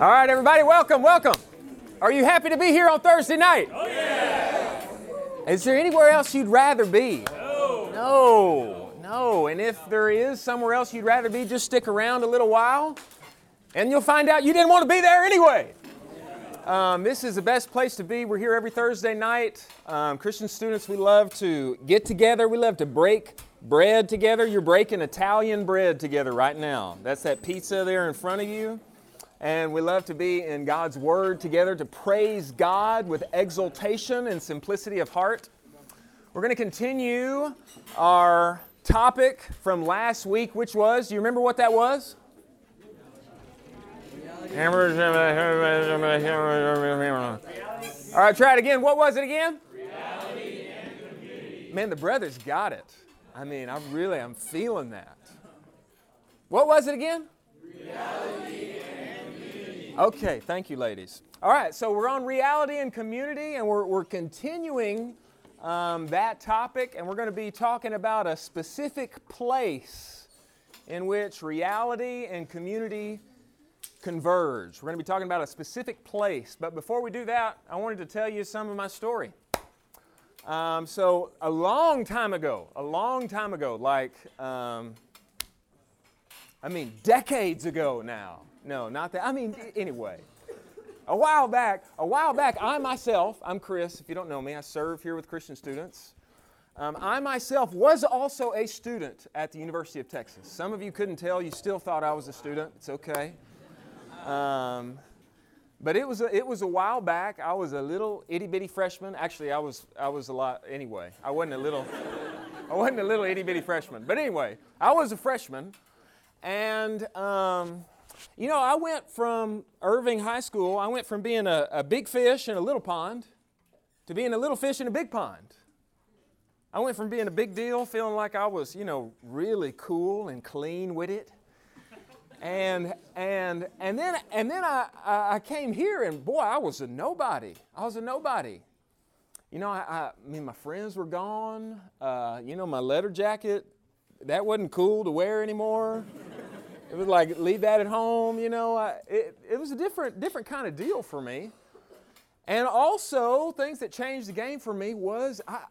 All right, everybody, welcome, welcome. Are you happy to be here on Thursday night? Oh, yeah. Is there anywhere else you'd rather be? No. No, no. And if there is somewhere else you'd rather be, just stick around a little while and you'll find out you didn't want to be there anyway. Um, this is the best place to be. We're here every Thursday night. Um, Christian students, we love to get together. We love to break bread together. You're breaking Italian bread together right now. That's that pizza there in front of you. And we love to be in God's Word together to praise God with exultation and simplicity of heart. We're going to continue our topic from last week, which was, do you remember what that was? All right, try it again. What was it again? Man, the brothers got it. I mean, I really, I'm feeling that. What was it again? Reality Okay, thank you, ladies. All right, so we're on reality and community, and we're, we're continuing um, that topic, and we're going to be talking about a specific place in which reality and community converge. We're going to be talking about a specific place, but before we do that, I wanted to tell you some of my story. Um, so, a long time ago, a long time ago, like, um, I mean, decades ago now, no, not that. I mean, anyway. A while back, a while back, I myself, I'm Chris, if you don't know me, I serve here with Christian students. Um, I myself was also a student at the University of Texas. Some of you couldn't tell, you still thought I was a student. It's okay. Um, but it was, a, it was a while back. I was a little itty bitty freshman. Actually, I was, I was a lot, anyway. I wasn't a little, I wasn't a little itty bitty freshman. But anyway, I was a freshman. And um, you know, I went from Irving High School, I went from being a, a big fish in a little pond to being a little fish in a big pond. I went from being a big deal, feeling like I was, you know, really cool and clean with it. And, and, and then, and then I, I came here and boy, I was a nobody. I was a nobody. You know, I, I, I mean, my friends were gone. Uh, you know, my letter jacket, that wasn't cool to wear anymore. It was like leave that at home, you know. I, it, it was a different different kind of deal for me. And also, things that changed the game for me was I,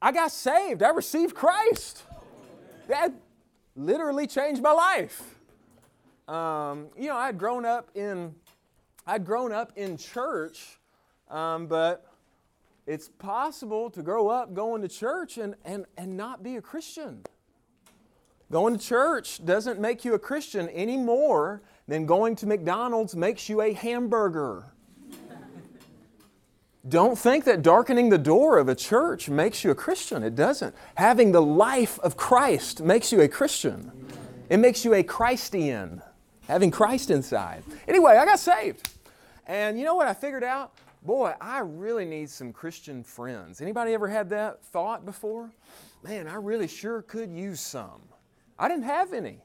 I got saved. I received Christ. That literally changed my life. Um, you know, I'd grown up in I'd grown up in church, um, but it's possible to grow up going to church and, and, and not be a Christian. Going to church doesn't make you a Christian any more than going to McDonald's makes you a hamburger. Don't think that darkening the door of a church makes you a Christian. It doesn't. Having the life of Christ makes you a Christian. It makes you a Christian, having Christ inside. Anyway, I got saved. And you know what I figured out? Boy, I really need some Christian friends. Anybody ever had that thought before? Man, I really sure could use some. I didn't have any.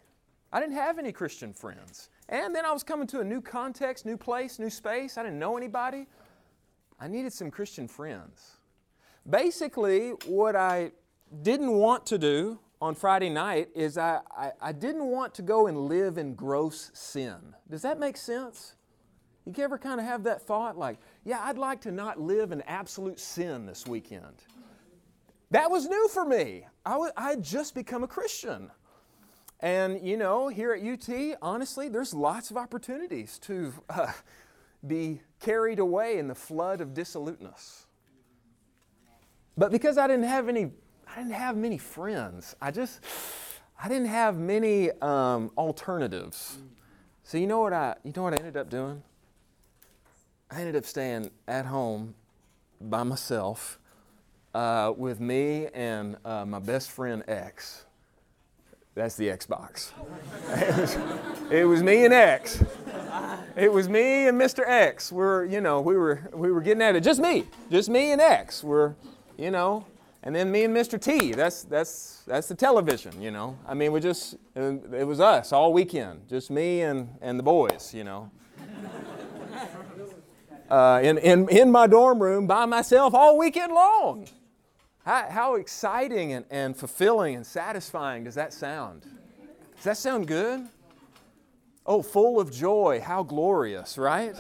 I didn't have any Christian friends. And then I was coming to a new context, new place, new space. I didn't know anybody. I needed some Christian friends. Basically, what I didn't want to do on Friday night is I, I, I, didn't want to go and live in gross sin. Does that make sense? You ever kind of have that thought like, yeah, I'd like to not live in absolute sin this weekend? That was new for me. I, w- I had just become a Christian. And you know, here at UT, honestly, there's lots of opportunities to uh, be carried away in the flood of dissoluteness. But because I didn't have any, I didn't have many friends. I just, I didn't have many um, alternatives. So you know what I, you know what I ended up doing? I ended up staying at home by myself uh, with me and uh, my best friend X. That's the Xbox. it, was, it was me and X. It was me and Mr. X. We're, you know, we were we were getting at it. Just me, just me and X. We're, you know, and then me and Mr. T. That's that's that's the television. You know, I mean, we just it was us all weekend. Just me and and the boys. You know. Uh, in, in, in my dorm room by myself all weekend long. How, how exciting and, and fulfilling and satisfying does that sound? Does that sound good? Oh, full of joy, how glorious, right?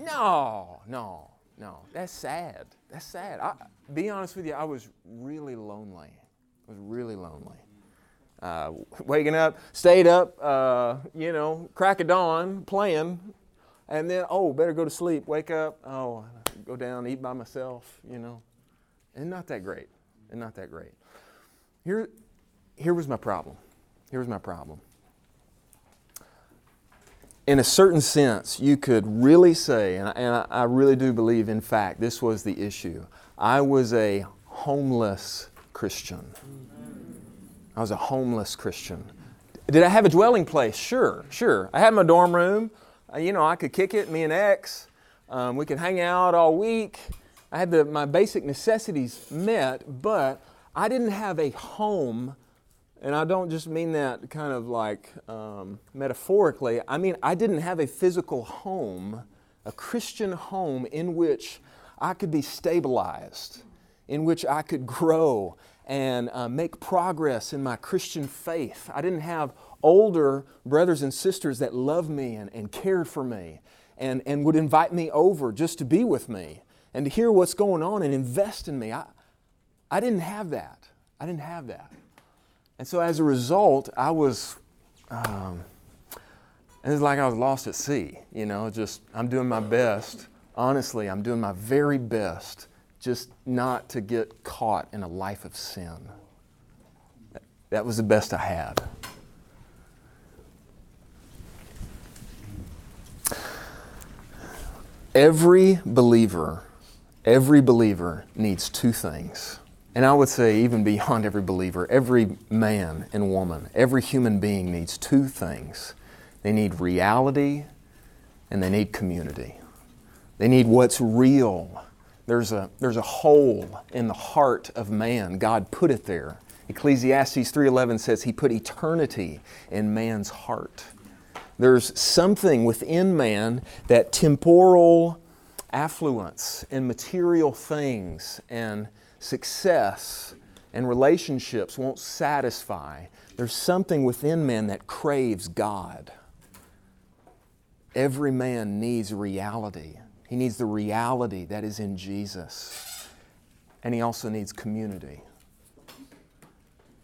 No, no, no. That's sad. That's sad. I, be honest with you, I was really lonely. I was really lonely. Uh, waking up, stayed up, uh, you know, crack of dawn, playing, and then, oh, better go to sleep. Wake up, oh, go down, eat by myself, you know. And not that great. And not that great. Here, here was my problem. Here was my problem. In a certain sense, you could really say, and I, and I really do believe, in fact, this was the issue. I was a homeless Christian. I was a homeless Christian. Did I have a dwelling place? Sure, sure. I had my dorm room. Uh, you know, I could kick it, me and X. Um, we could hang out all week. I had the, my basic necessities met, but I didn't have a home and I don't just mean that kind of like um, metaphorically. I mean, I didn't have a physical home, a Christian home in which I could be stabilized, in which I could grow and uh, make progress in my Christian faith. I didn't have older brothers and sisters that loved me and, and cared for me and, and would invite me over just to be with me and to hear what's going on and invest in me. I, I didn't have that. I didn't have that. And so as a result, I was, um, it was like I was lost at sea, you know, just I'm doing my best. Honestly, I'm doing my very best just not to get caught in a life of sin. That was the best I had. Every believer, every believer needs two things and I would say, even beyond every believer, every man and woman, every human being needs two things they need reality and they need community. They need what's real. There's a, there's a hole in the heart of man. God put it there. Ecclesiastes 3:11 says he put eternity in man's heart. There's something within man that temporal affluence and material things and success and relationships won't satisfy. There's something within man that craves God. Every man needs reality. He needs the reality that is in Jesus. And he also needs community.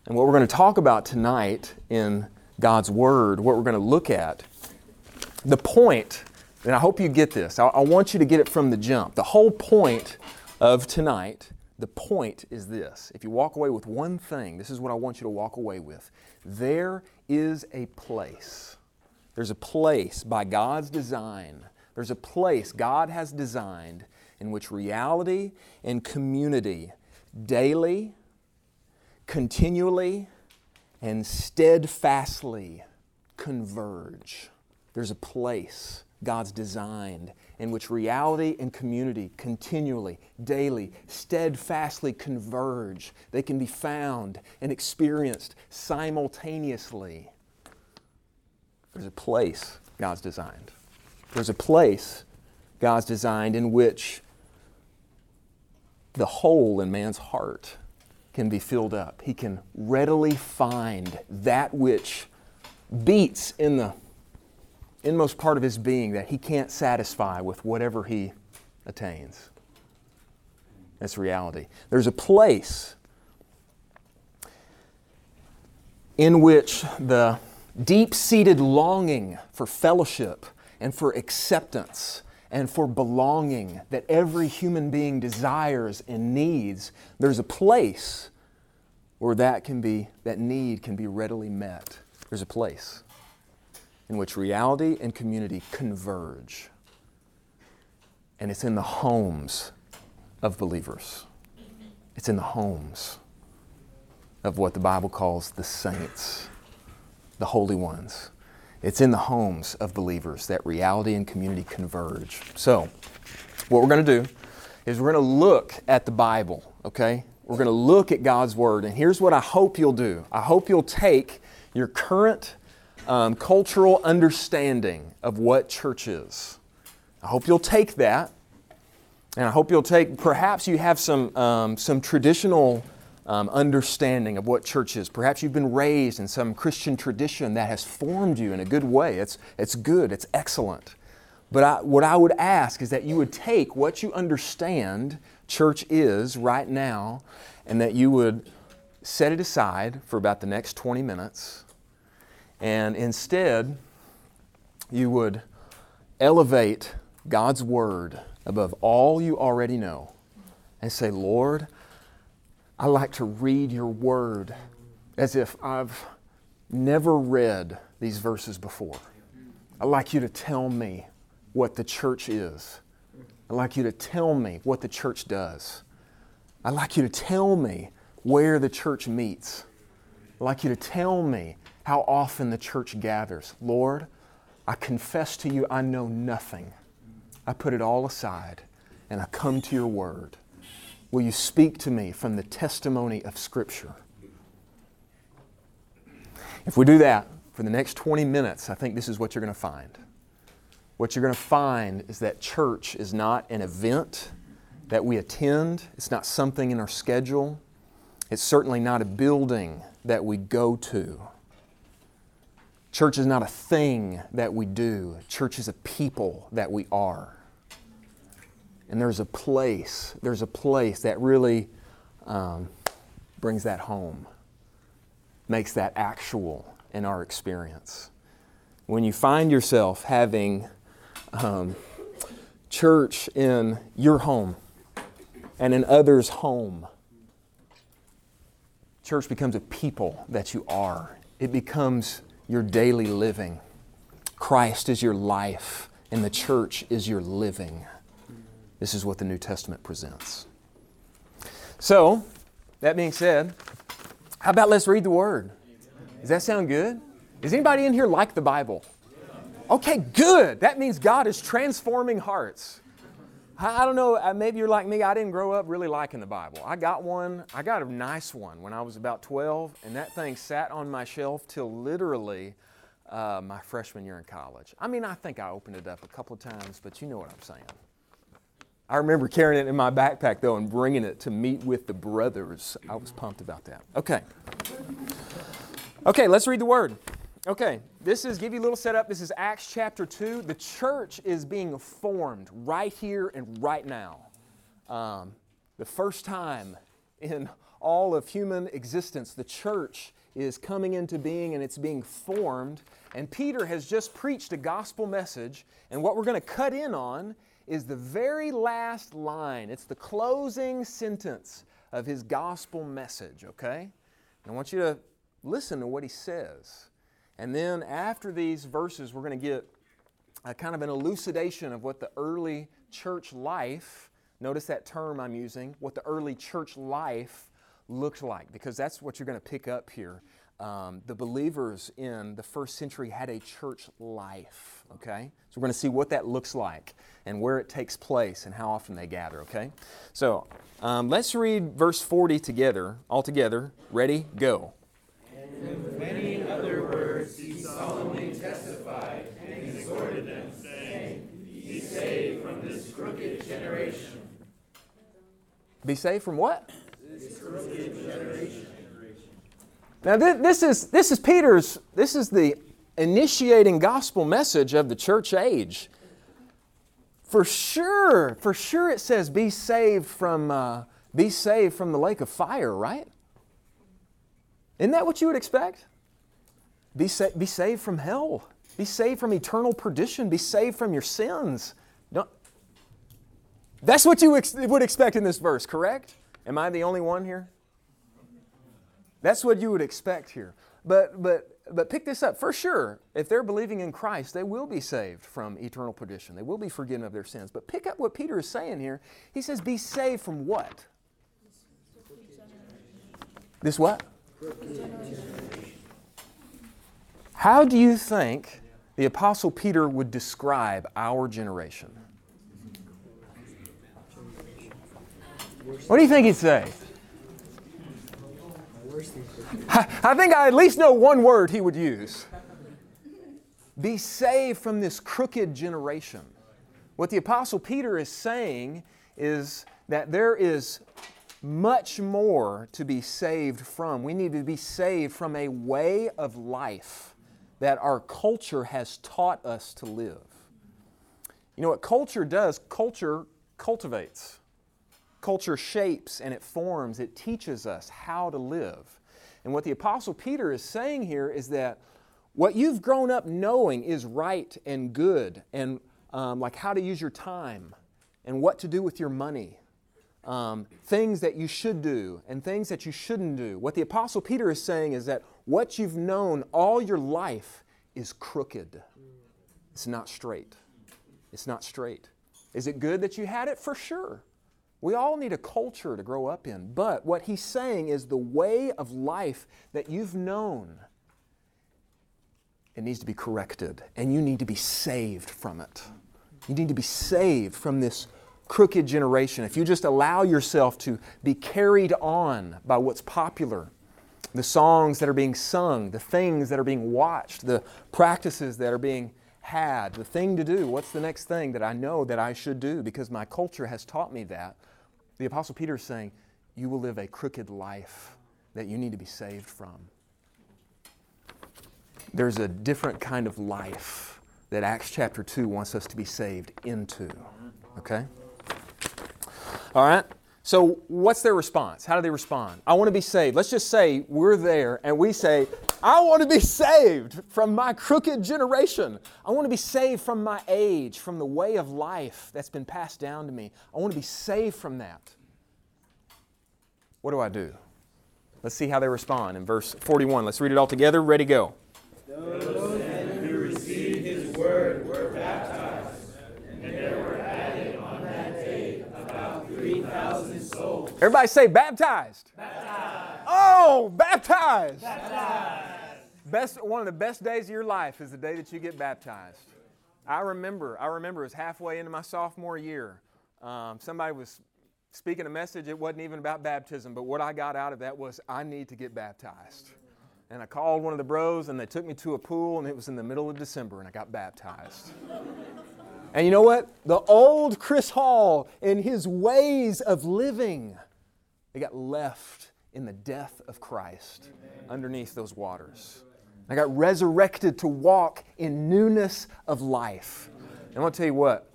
And what we're going to talk about tonight in God's Word, what we're going to look at, the point, and I hope you get this, I, I want you to get it from the jump. The whole point of tonight the point is this if you walk away with one thing, this is what I want you to walk away with. There is a place. There's a place by God's design. There's a place God has designed in which reality and community daily, continually, and steadfastly converge. There's a place God's designed in which reality and community continually, daily, steadfastly converge. They can be found and experienced simultaneously. There's a place God's designed. There's a place God's designed in which the hole in man's heart can be filled up. He can readily find that which beats in the inmost part of his being that he can't satisfy with whatever he attains. That's reality. There's a place in which the deep seated longing for fellowship and for acceptance and for belonging that every human being desires and needs, there's a place where that can be, that need can be readily met. There's a place in which reality and community converge. And it's in the homes of believers, it's in the homes of what the Bible calls the saints, the holy ones. It's in the homes of believers that reality and community converge. So, what we're going to do is we're going to look at the Bible, okay? We're going to look at God's Word. And here's what I hope you'll do I hope you'll take your current um, cultural understanding of what church is. I hope you'll take that, and I hope you'll take, perhaps you have some, um, some traditional um, understanding of what church is. Perhaps you've been raised in some Christian tradition that has formed you in a good way. It's, it's good, it's excellent. But I, what I would ask is that you would take what you understand church is right now and that you would set it aside for about the next 20 minutes and instead you would elevate God's Word above all you already know and say, Lord, I like to read your word as if I've never read these verses before. I'd like you to tell me what the church is. I'd like you to tell me what the church does. I'd like you to tell me where the church meets. I'd like you to tell me how often the church gathers. Lord, I confess to you I know nothing. I put it all aside and I come to your word. Will you speak to me from the testimony of Scripture? If we do that for the next 20 minutes, I think this is what you're going to find. What you're going to find is that church is not an event that we attend, it's not something in our schedule, it's certainly not a building that we go to. Church is not a thing that we do, church is a people that we are. And there's a place, there's a place that really um, brings that home, makes that actual in our experience. When you find yourself having um, church in your home and in others' home, church becomes a people that you are. It becomes your daily living. Christ is your life, and the church is your living. This is what the New Testament presents. So, that being said, how about let's read the Word? Does that sound good? Does anybody in here like the Bible? Okay, good. That means God is transforming hearts. I don't know, uh, maybe you're like me. I didn't grow up really liking the Bible. I got one, I got a nice one when I was about 12, and that thing sat on my shelf till literally uh, my freshman year in college. I mean, I think I opened it up a couple of times, but you know what I'm saying. I remember carrying it in my backpack though and bringing it to meet with the brothers. I was pumped about that. Okay. Okay, let's read the word. Okay, this is, give you a little setup. This is Acts chapter 2. The church is being formed right here and right now. Um, the first time in all of human existence, the church is coming into being and it's being formed. And Peter has just preached a gospel message. And what we're going to cut in on is the very last line. It's the closing sentence of his gospel message, okay? And I want you to listen to what he says. And then after these verses, we're going to get a kind of an elucidation of what the early church life, notice that term I'm using, what the early church life looked like, because that's what you're going to pick up here. Um, the believers in the first century had a church life, okay? So we're going to see what that looks like and where it takes place and how often they gather, okay? So um, let's read verse 40 together, all together. Ready? Go. And with many other words he solemnly testified and exhorted them, saying, Be saved from this crooked generation. Be saved from what? Now, this is, this is Peter's, this is the initiating gospel message of the church age. For sure, for sure it says be saved from, uh, be saved from the lake of fire, right? Isn't that what you would expect? Be, sa- be saved from hell. Be saved from eternal perdition. Be saved from your sins. That's what you ex- would expect in this verse, correct? Am I the only one here? That's what you would expect here. But, but but pick this up. For sure, if they're believing in Christ, they will be saved from eternal perdition. They will be forgiven of their sins. But pick up what Peter is saying here. He says, Be saved from what? This what? How do you think the Apostle Peter would describe our generation? What do you think he'd say? I think I at least know one word he would use be saved from this crooked generation. What the Apostle Peter is saying is that there is much more to be saved from. We need to be saved from a way of life that our culture has taught us to live. You know what culture does? Culture cultivates. Culture shapes and it forms, it teaches us how to live. And what the Apostle Peter is saying here is that what you've grown up knowing is right and good, and um, like how to use your time and what to do with your money, um, things that you should do and things that you shouldn't do. What the Apostle Peter is saying is that what you've known all your life is crooked, it's not straight. It's not straight. Is it good that you had it? For sure. We all need a culture to grow up in. But what he's saying is the way of life that you've known, it needs to be corrected, and you need to be saved from it. You need to be saved from this crooked generation. If you just allow yourself to be carried on by what's popular, the songs that are being sung, the things that are being watched, the practices that are being had, the thing to do. What's the next thing that I know that I should do because my culture has taught me that? The Apostle Peter is saying, You will live a crooked life that you need to be saved from. There's a different kind of life that Acts chapter 2 wants us to be saved into. Okay? All right? So, what's their response? How do they respond? I want to be saved. Let's just say we're there and we say, I want to be saved from my crooked generation. I want to be saved from my age, from the way of life that's been passed down to me. I want to be saved from that. What do I do? Let's see how they respond in verse 41. Let's read it all together. Ready, go who received his word were baptized. Everybody say baptized. Baptized. Oh, baptized. Baptized. Best, one of the best days of your life is the day that you get baptized. I remember, I remember it was halfway into my sophomore year. Um, somebody was speaking a message, it wasn't even about baptism, but what I got out of that was I need to get baptized. And I called one of the bros, and they took me to a pool, and it was in the middle of December, and I got baptized. and you know what? The old Chris Hall and his ways of living they got left in the death of Christ Amen. underneath those waters. I got resurrected to walk in newness of life. And I want to tell you what,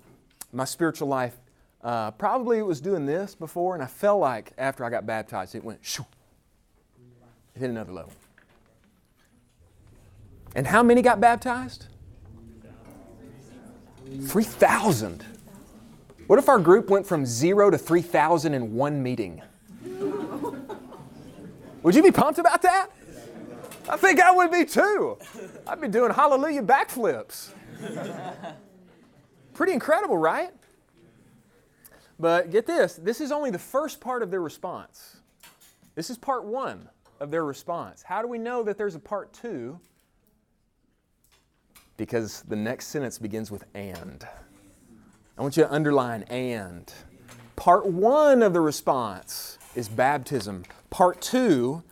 my spiritual life, uh, probably it was doing this before, and I felt like after I got baptized, it went shoo. It hit another level. And how many got baptized? 3,000. What if our group went from zero to 3,000 in one meeting? Would you be pumped about that? I think I would be too. I'd be doing hallelujah backflips. Pretty incredible, right? But get this this is only the first part of their response. This is part one of their response. How do we know that there's a part two? Because the next sentence begins with and. I want you to underline and. Part one of the response is baptism. Part two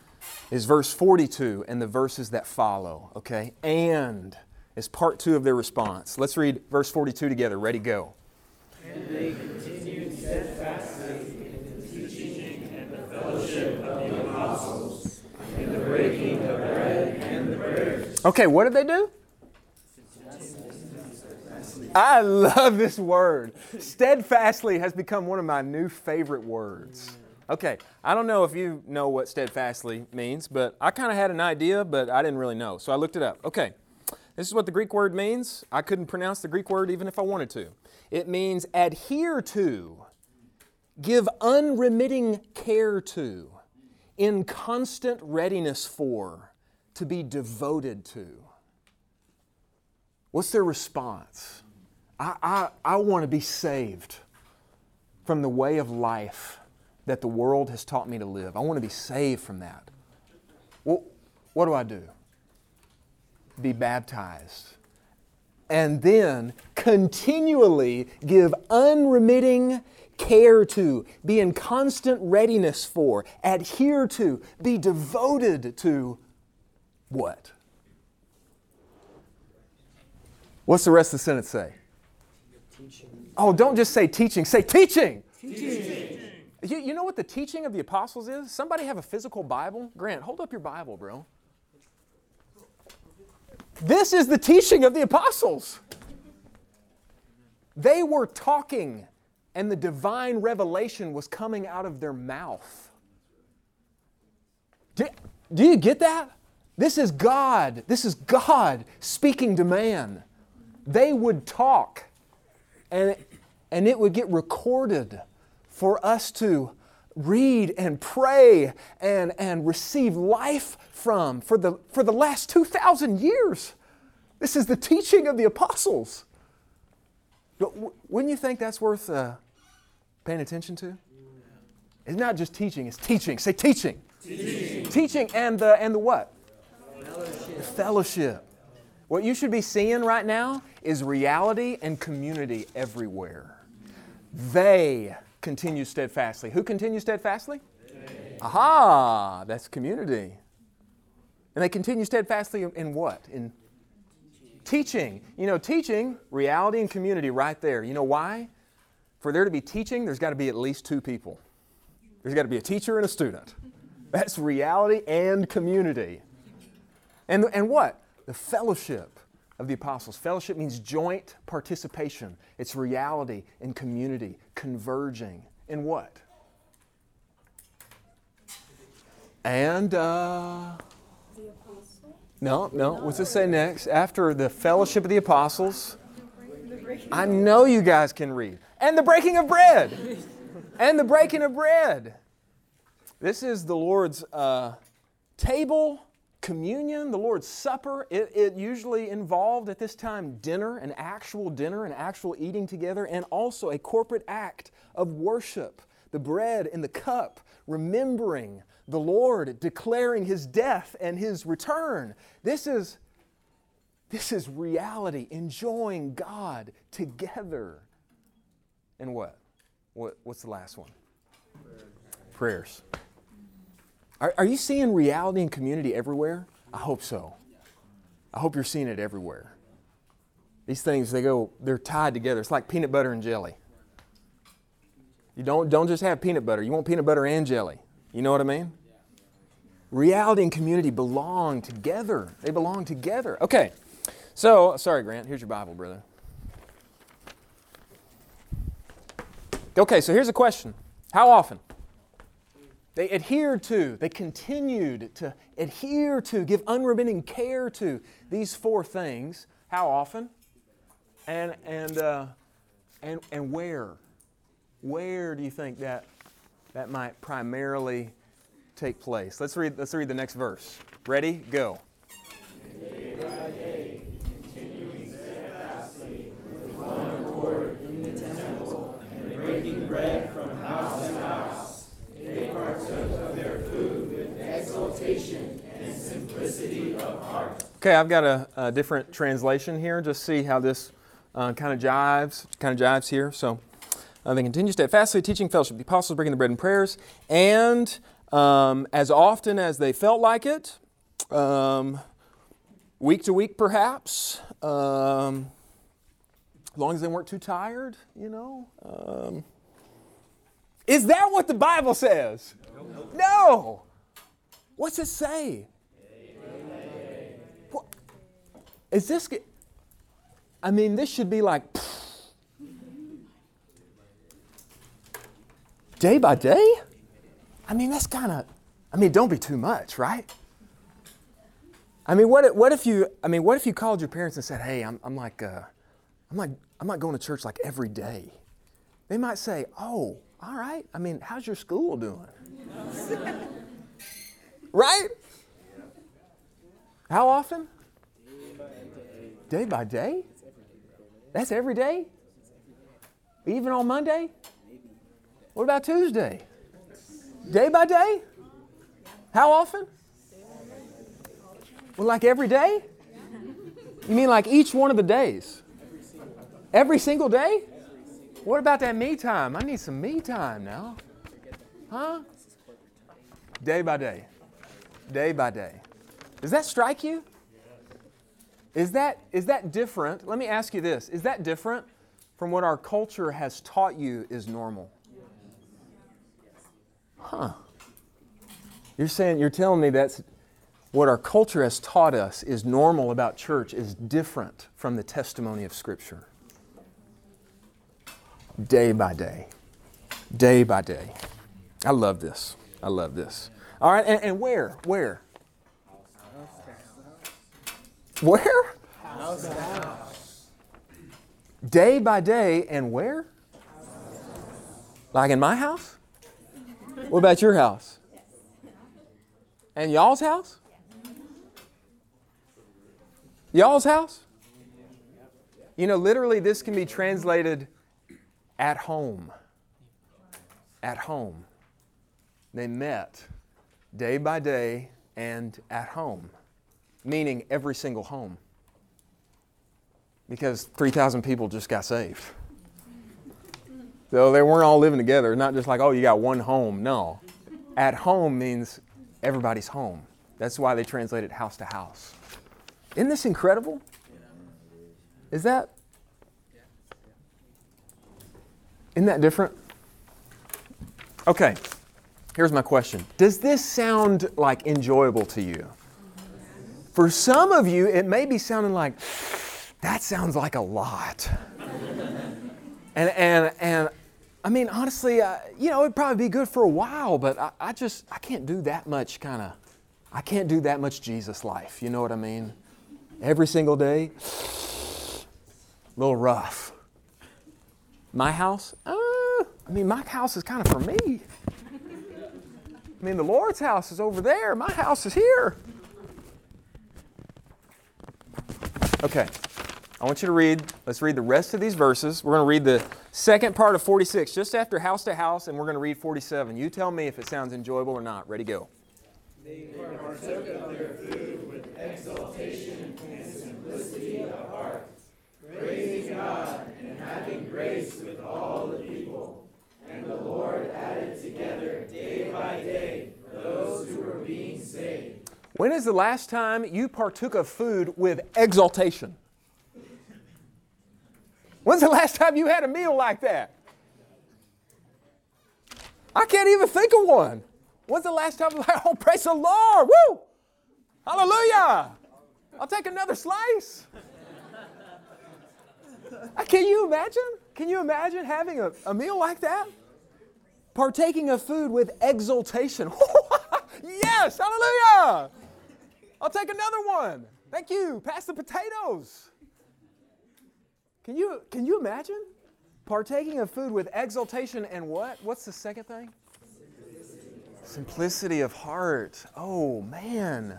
is verse 42 and the verses that follow, okay? And is part two of their response. Let's read verse 42 together. Ready, go. And they continued steadfastly in the teaching and the fellowship of the apostles, in the breaking of bread and the prayers. Okay, what did they do? I love this word. Steadfastly has become one of my new favorite words. Okay, I don't know if you know what steadfastly means, but I kind of had an idea, but I didn't really know. So I looked it up. Okay, this is what the Greek word means. I couldn't pronounce the Greek word even if I wanted to. It means adhere to, give unremitting care to, in constant readiness for, to be devoted to. What's their response? I, I, I want to be saved from the way of life that the world has taught me to live. I want to be saved from that. Well, what do I do? Be baptized. And then continually give unremitting care to, be in constant readiness for, adhere to, be devoted to what? What's the rest of the sentence say? Teaching. Oh, don't just say teaching, say teaching. Teaching. You, you know what the teaching of the apostles is? Somebody have a physical Bible? Grant, hold up your Bible, bro. This is the teaching of the apostles. They were talking, and the divine revelation was coming out of their mouth. Do, do you get that? This is God. This is God speaking to man. They would talk, and, and it would get recorded for us to read and pray and, and receive life from for the, for the last 2,000 years. This is the teaching of the apostles. Wouldn't you think that's worth uh, paying attention to? It's not just teaching, it's teaching. Say teaching. Teaching, teaching and, the, and the what? Fellowship. Fellowship. What you should be seeing right now is reality and community everywhere. They continue steadfastly. Who continues steadfastly? Aha, that's community. And they continue steadfastly in, in what? In teaching. You know, teaching, reality and community right there. You know why? For there to be teaching, there's got to be at least two people. There's got to be a teacher and a student. That's reality and community. And, and what? The fellowship of the apostles. Fellowship means joint participation. It's reality and community converging in what? And uh, no, no. What's it say next? After the fellowship of the apostles. I know you guys can read. And the breaking of bread. and the breaking of bread. This is the Lord's uh, table communion, the Lord's Supper, it, it, usually involved at this time dinner, an actual dinner, an actual eating together, and also a corporate act of worship. The bread and the cup, remembering the Lord, declaring his death and his return. This is, this is reality, enjoying God together. And what? what what's the last one? Prayers. Prayers. Are, are you seeing reality and community everywhere? I hope so. I hope you're seeing it everywhere. These things, they go, they're tied together. It's like peanut butter and jelly. You don't, don't just have peanut butter, you want peanut butter and jelly. You know what I mean? Reality and community belong together. They belong together. Okay, so, sorry, Grant, here's your Bible, brother. Okay, so here's a question How often? They adhered to, they continued to adhere to, give unremitting care to these four things. How often? And, and, uh, and, and where? Where do you think that, that might primarily take place? Let's read, let's read the next verse. Ready? Go. bread from house to house. They partook of their food with exultation and simplicity of heart. Okay, I've got a, a different translation here. Just see how this uh, kind of jives, kind of jives here. So uh, they continue steadfastly teaching fellowship, the apostles breaking the bread and prayers, and um, as often as they felt like it, um, week to week perhaps, um, as long as they weren't too tired, you know. Um, is that what the Bible says? No. no. What's it say? What? Is this? I mean, this should be like day by day. I mean, that's kind of. I mean, don't be too much, right? I mean, what what if you? I mean, what if you called your parents and said, "Hey, I'm, I'm like, uh, I'm like, I'm not going to church like every day." They might say, "Oh, all right. I mean, how's your school doing? right? How often? Day by day? That's every day? Even on Monday? What about Tuesday? Day by day? How often? Well, like every day? You mean like each one of the days? Every single day? What about that me time? I need some me time now. Huh? Day by day. Day by day. Does that strike you? Is that, is that different? Let me ask you this. Is that different from what our culture has taught you is normal? Huh. You're saying, you're telling me that's what our culture has taught us is normal about church is different from the testimony of Scripture. Day by day. Day by day. I love this. I love this. All right, and, and where? Where? Where? House house. Day by day, and where? Like in my house? What about your house? And y'all's house? Y'all's house? You know, literally, this can be translated at home. At home. They met day by day and at home, meaning every single home. Because 3,000 people just got saved. So they weren't all living together, not just like, oh, you got one home. No. At home means everybody's home. That's why they translate it house to house. Isn't this incredible? Is that? Isn't that different? Okay, here's my question Does this sound like enjoyable to you? For some of you, it may be sounding like, that sounds like a lot. and, and, and I mean, honestly, uh, you know, it'd probably be good for a while, but I, I just, I can't do that much kind of, I can't do that much Jesus life. You know what I mean? Every single day, a little rough. My house, uh, I mean, my house is kind of for me. I mean, the Lord's house is over there. My house is here. Okay. I want you to read, let's read the rest of these verses. We're going to read the second part of 46, just after house to house, and we're going to read 47. You tell me if it sounds enjoyable or not. Ready, go. They partook of their food with exaltation and simplicity of heart, praising God and having grace with all the people. And the Lord added together day by day those who were being saved. When is the last time you partook of food with exaltation? When's the last time you had a meal like that? I can't even think of one. When's the last time, I like, oh, praise the Lord, woo! Hallelujah! I'll take another slice. Uh, can you imagine? Can you imagine having a, a meal like that? Partaking of food with exultation. yes, hallelujah! I'll take another one. Thank you. Pass the potatoes. Can you, can you imagine partaking of food with exaltation and what? What's the second thing? Simplicity, Simplicity of heart. Oh, man.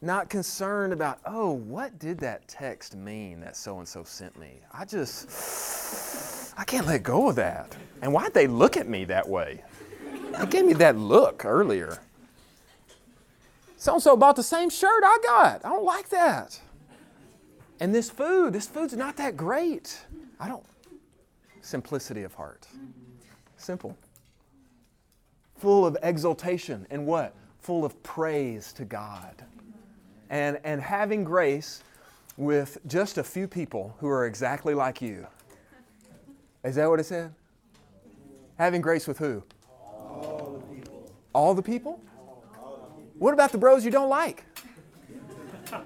Not concerned about, oh, what did that text mean that so and so sent me? I just, I can't let go of that. And why'd they look at me that way? They gave me that look earlier. So and so bought the same shirt I got. I don't like that. And this food, this food's not that great. I don't. Simplicity of heart. Simple. Full of exultation and what? Full of praise to God. And, and having grace with just a few people who are exactly like you. Is that what it said? Having grace with who? All the people. All the people? What about the bros you don't like? I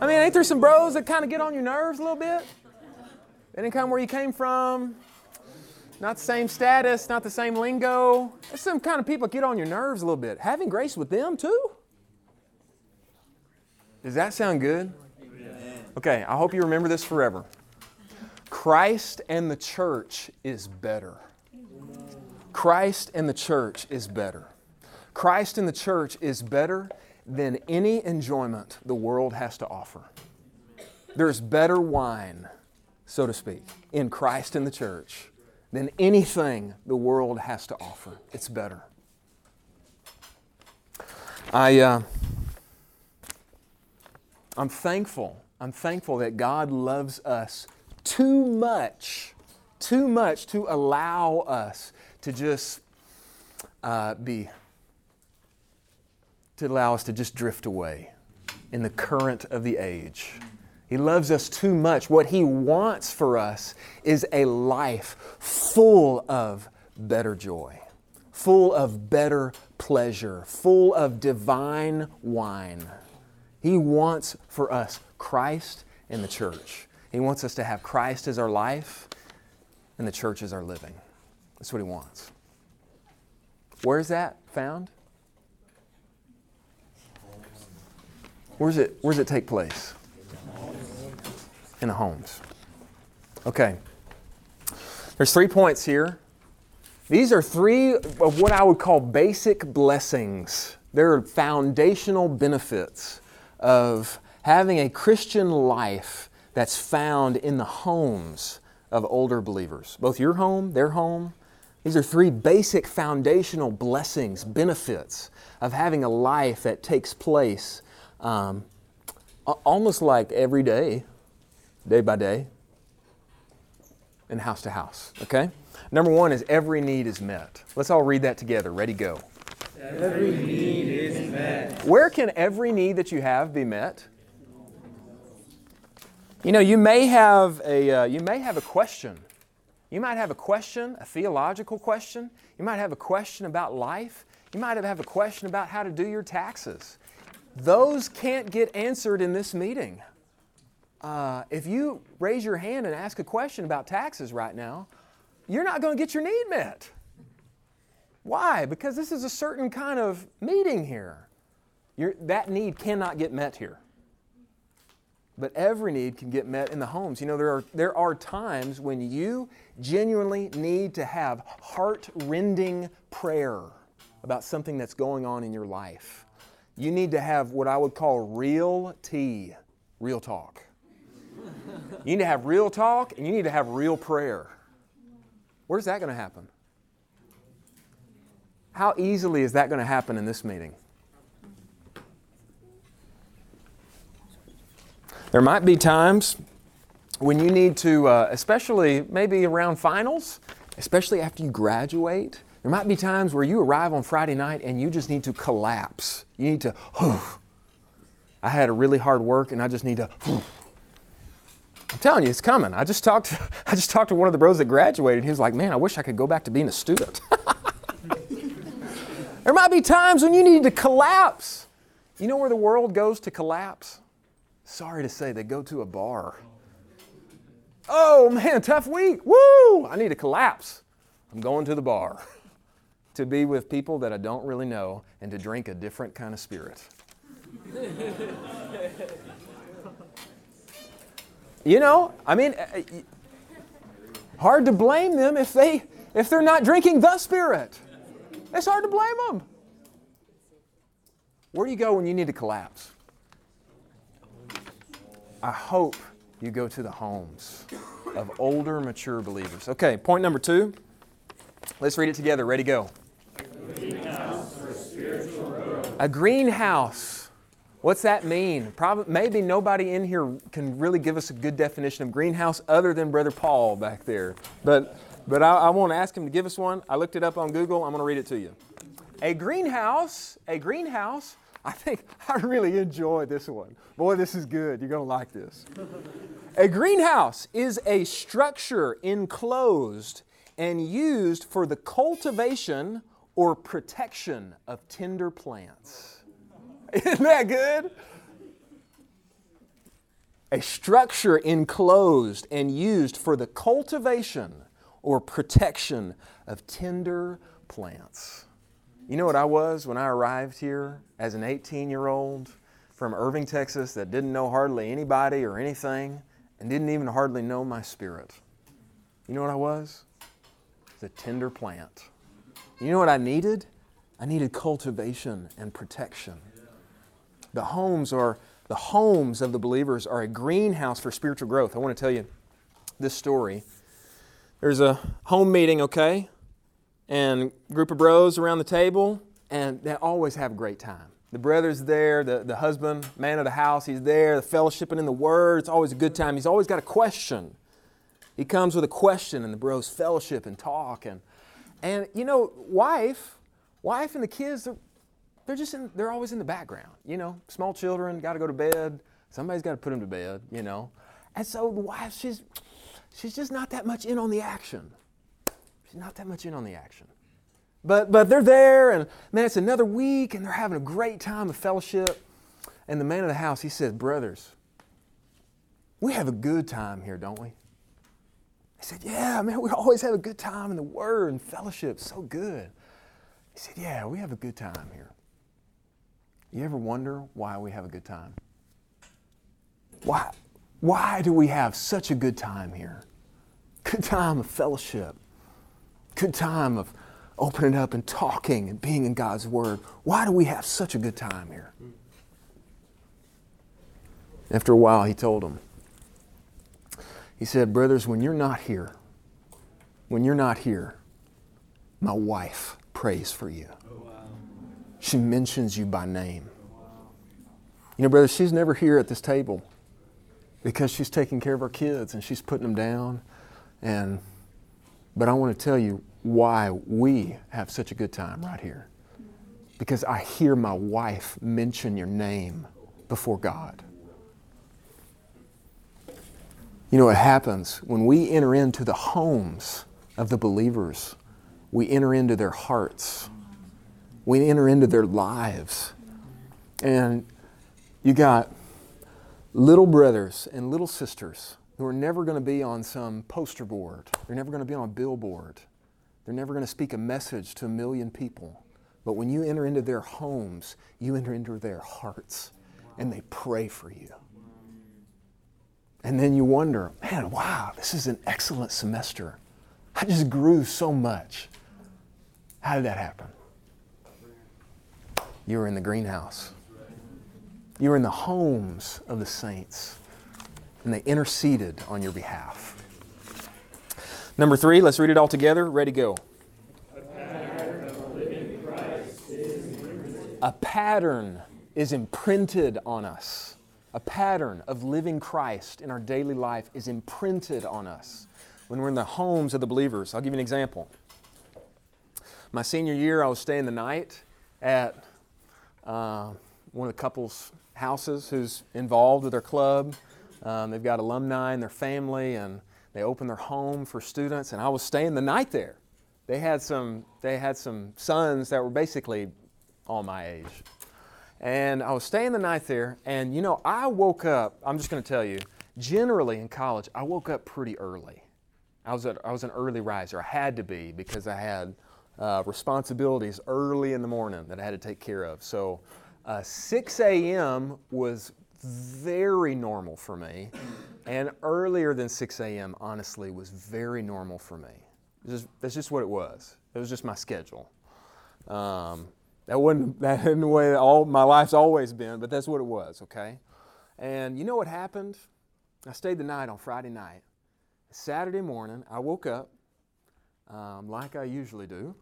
mean, ain't there some bros that kind of get on your nerves a little bit? They didn't come where you came from. Not the same status, not the same lingo. There's some kind of people get on your nerves a little bit. Having grace with them too? Does that sound good? Okay, I hope you remember this forever. Christ and the church is better. Christ and the church is better. Christ in the church is better than any enjoyment the world has to offer. There's better wine, so to speak, in Christ in the church than anything the world has to offer. It's better. I, uh, I'm thankful. I'm thankful that God loves us too much, too much to allow us to just uh, be to allow us to just drift away in the current of the age. He loves us too much. What He wants for us is a life full of better joy. full of better pleasure, full of divine wine. He wants for us Christ in the church. He wants us to have Christ as our life and the church as our living. That's what He wants. Where's that found? Where's it, where's it take place? In the homes. Okay. There's three points here. These are three of what I would call basic blessings. They're foundational benefits of having a Christian life that's found in the homes of older believers. Both your home, their home. These are three basic foundational blessings, benefits of having a life that takes place um, almost like every day, day by day, and house to house. Okay? Number one is every need is met. Let's all read that together. Ready, go. Every need is met. Where can every need that you have be met? You know, you may have a, uh, you may have a question. You might have a question, a theological question. You might have a question about life. You might have a question about how to do your taxes. Those can't get answered in this meeting. Uh, if you raise your hand and ask a question about taxes right now, you're not going to get your need met. Why? Because this is a certain kind of meeting here. You're, that need cannot get met here. But every need can get met in the homes. You know, there are, there are times when you genuinely need to have heart rending prayer about something that's going on in your life. You need to have what I would call real tea, real talk. You need to have real talk and you need to have real prayer. Where's that going to happen? How easily is that going to happen in this meeting? There might be times when you need to, uh, especially maybe around finals, especially after you graduate, there might be times where you arrive on Friday night and you just need to collapse. You need to, whew. I had a really hard work and I just need to, whew. I'm telling you, it's coming. I just talked. I just talked to one of the bros that graduated. He was like, "Man, I wish I could go back to being a student." there might be times when you need to collapse. You know where the world goes to collapse? Sorry to say, they go to a bar. Oh man, tough week. Woo! I need to collapse. I'm going to the bar to be with people that I don't really know and to drink a different kind of spirit. You know, I mean, uh, hard to blame them if they if they're not drinking the Spirit. It's hard to blame them. Where do you go when you need to collapse? I hope you go to the homes of older, mature believers. Okay, point number two. Let's read it together. Ready, go. A greenhouse What's that mean? Probably, maybe nobody in here can really give us a good definition of greenhouse other than Brother Paul back there. But, but I, I want to ask him to give us one. I looked it up on Google. I'm going to read it to you. A greenhouse, a greenhouse, I think I really enjoy this one. Boy, this is good. You're going to like this. a greenhouse is a structure enclosed and used for the cultivation or protection of tender plants. Isn't that good? A structure enclosed and used for the cultivation or protection of tender plants. You know what I was when I arrived here as an 18 year old from Irving, Texas, that didn't know hardly anybody or anything and didn't even hardly know my spirit? You know what I was? The tender plant. You know what I needed? I needed cultivation and protection. The homes are the homes of the believers are a greenhouse for spiritual growth. I want to tell you this story. There's a home meeting, okay? And group of bros around the table, and they always have a great time. The brother's there, the, the husband, man of the house, he's there, the fellowshipping in the word. It's always a good time. He's always got a question. He comes with a question, and the bros fellowship and talk. And, and you know, wife, wife and the kids, they're just in, they're always in the background. You know, small children got to go to bed. Somebody's got to put them to bed. You know, and so the wife, she's she's just not that much in on the action. She's not that much in on the action. But, but they're there, and man, it's another week, and they're having a great time of fellowship. And the man of the house, he says, Brothers, we have a good time here, don't we? He said, Yeah, man, we always have a good time in the Word and fellowship. So good. He said, Yeah, we have a good time here. You ever wonder why we have a good time? Why, why do we have such a good time here? Good time of fellowship. Good time of opening up and talking and being in God's Word. Why do we have such a good time here? After a while, he told them, he said, Brothers, when you're not here, when you're not here, my wife prays for you. She mentions you by name. You know, brother, she's never here at this table because she's taking care of our kids and she's putting them down. And but I want to tell you why we have such a good time right here. Because I hear my wife mention your name before God. You know what happens when we enter into the homes of the believers, we enter into their hearts, we enter into their lives. And you got little brothers and little sisters who are never going to be on some poster board, they're never going to be on a billboard, they're never going to speak a message to a million people. But when you enter into their homes, you enter into their hearts, and they pray for you. And then you wonder, man, wow, this is an excellent semester. I just grew so much. How did that happen? You were in the greenhouse. You were in the homes of the saints, and they interceded on your behalf. Number three, let's read it all together. Ready, go. A pattern is imprinted on us a pattern of living Christ in our daily life is imprinted on us when we're in the homes of the believers. I'll give you an example. My senior year, I was staying the night at uh, one of the couple's houses who's involved with their club. Um, they've got alumni and their family, and they open their home for students. And I was staying the night there. They had some. They had some sons that were basically all my age. And I was staying the night there, and you know, I woke up, I'm just to tell you, generally in college, I woke up pretty early. I was, a, I was an early riser. I had to be because I had uh, responsibilities early in the morning that I had to take care of. So uh, 6 a.m. was very normal for me, and earlier than 6 a.m., honestly, was very normal for me. Just, that's just what it was. It was just my schedule. Um, that wasn't that in the way all my life's always been, but that's what it was, okay? And you know what happened? I stayed the night on Friday night. Saturday morning, I woke up um, like I usually do.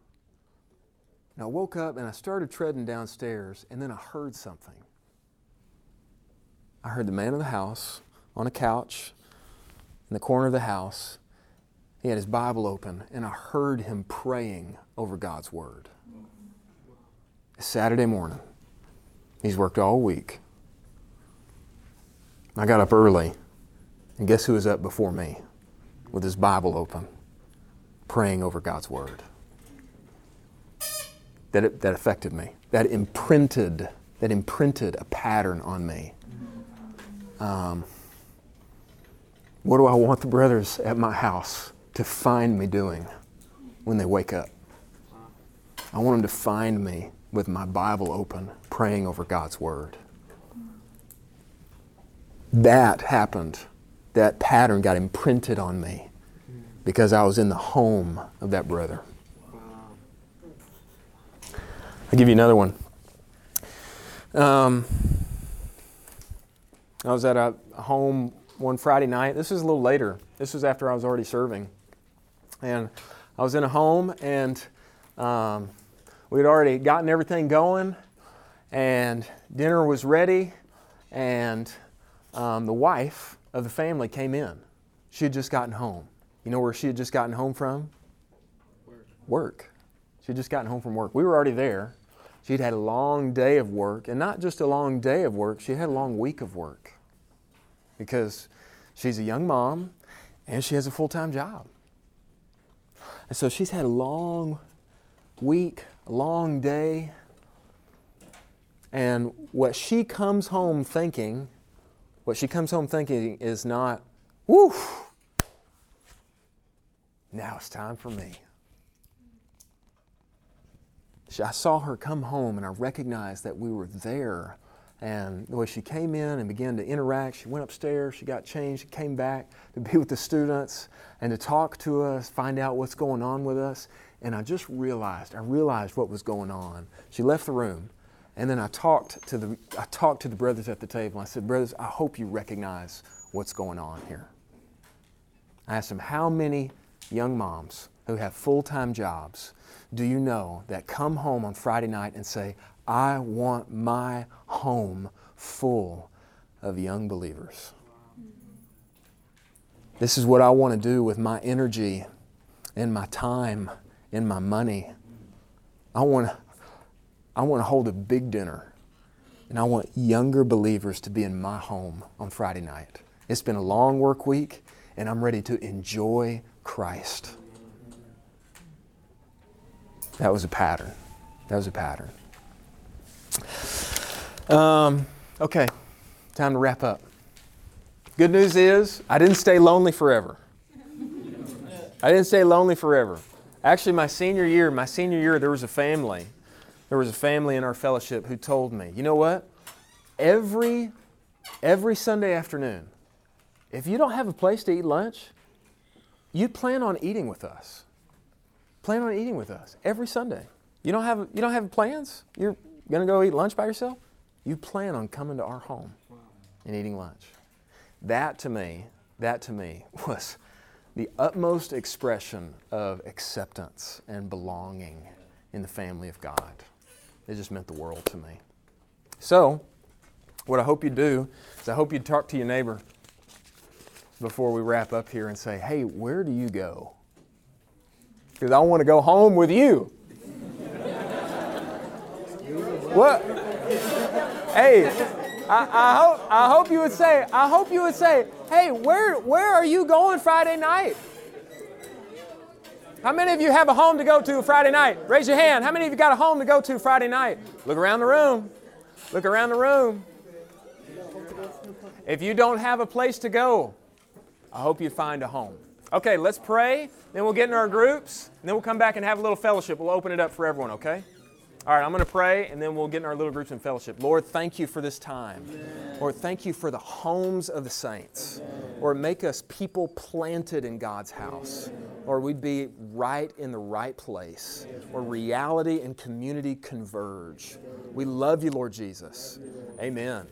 And I woke up and I started treading downstairs, and then I heard something. I heard the man of the house on a couch in the corner of the house. He had his Bible open, and I heard him praying over God's Word. Saturday morning. He's worked all week. I got up early, and guess who was up before me with his Bible open, praying over God's Word? That, it, that affected me. That imprinted, that imprinted a pattern on me. Um, what do I want the brothers at my house to find me doing when they wake up? I want them to find me with my Bible open, praying over God's Word. That happened. That pattern got imprinted on me because I was in the home of that brother. I'll give you another one. Um, I was at a home one Friday night. This was a little later. This was after I was already serving. And I was in a home, and um, We'd already gotten everything going, and dinner was ready, and um, the wife of the family came in. She had just gotten home. You know where she had just gotten home from? Work. Work. She had just gotten home from work. We were already there. She'd had a long day of work, and not just a long day of work, she had a long week of work because she's a young mom and she has a full time job. And so she's had a long week, long day. And what she comes home thinking, what she comes home thinking is not, whew, now it's time for me. I saw her come home and I recognized that we were there. And the way she came in and began to interact, she went upstairs, she got changed, she came back to be with the students and to talk to us, find out what's going on with us. And I just realized, I realized what was going on. She left the room, and then I talked to the, I talked to the brothers at the table. I said, Brothers, I hope you recognize what's going on here. I asked them, How many young moms who have full time jobs do you know that come home on Friday night and say, I want my home full of young believers? This is what I want to do with my energy and my time and my money. I want to, I want to hold a big dinner and I want younger believers to be in my home on Friday night. It's been a long work week and I'm ready to enjoy Christ. That was a pattern. That was a pattern. Um, okay, time to wrap up. Good news is, I didn't stay lonely forever. I didn't stay lonely forever. Actually, my senior year, my senior year, there was a family. There was a family in our fellowship who told me, you know what? Every every Sunday afternoon, if you don't have a place to eat lunch, you plan on eating with us. Plan on eating with us every Sunday. You don't have you don't have plans? You're gonna go eat lunch by yourself? You plan on coming to our home and eating lunch. That to me, that to me was the utmost expression of acceptance and belonging in the family of God. It just meant the world to me. So, what I hope you do is I hope you talk to your neighbor before we wrap up here and say, hey, where do you go? Because I want to go home with you. what? Hey, I, I, hope, I hope you would say, I hope you would say, hey, where, where are you going Friday night? How many of you have a home to go to Friday night? Raise your hand. How many of you got a home to go to Friday night? Look around the room. Look around the room. If you don't have a place to go, I hope you find a home. Okay, let's pray. Then we'll get in our groups. Then we'll come back and have a little fellowship. We'll open it up for everyone, okay? All right, I'm going to pray and then we'll get in our little groups and fellowship. Lord, thank you for this time. Amen. Lord, thank you for the homes of the saints. Amen. Lord, make us people planted in God's house. Or we'd be right in the right place. Where reality and community converge. We love you, Lord Jesus. Amen.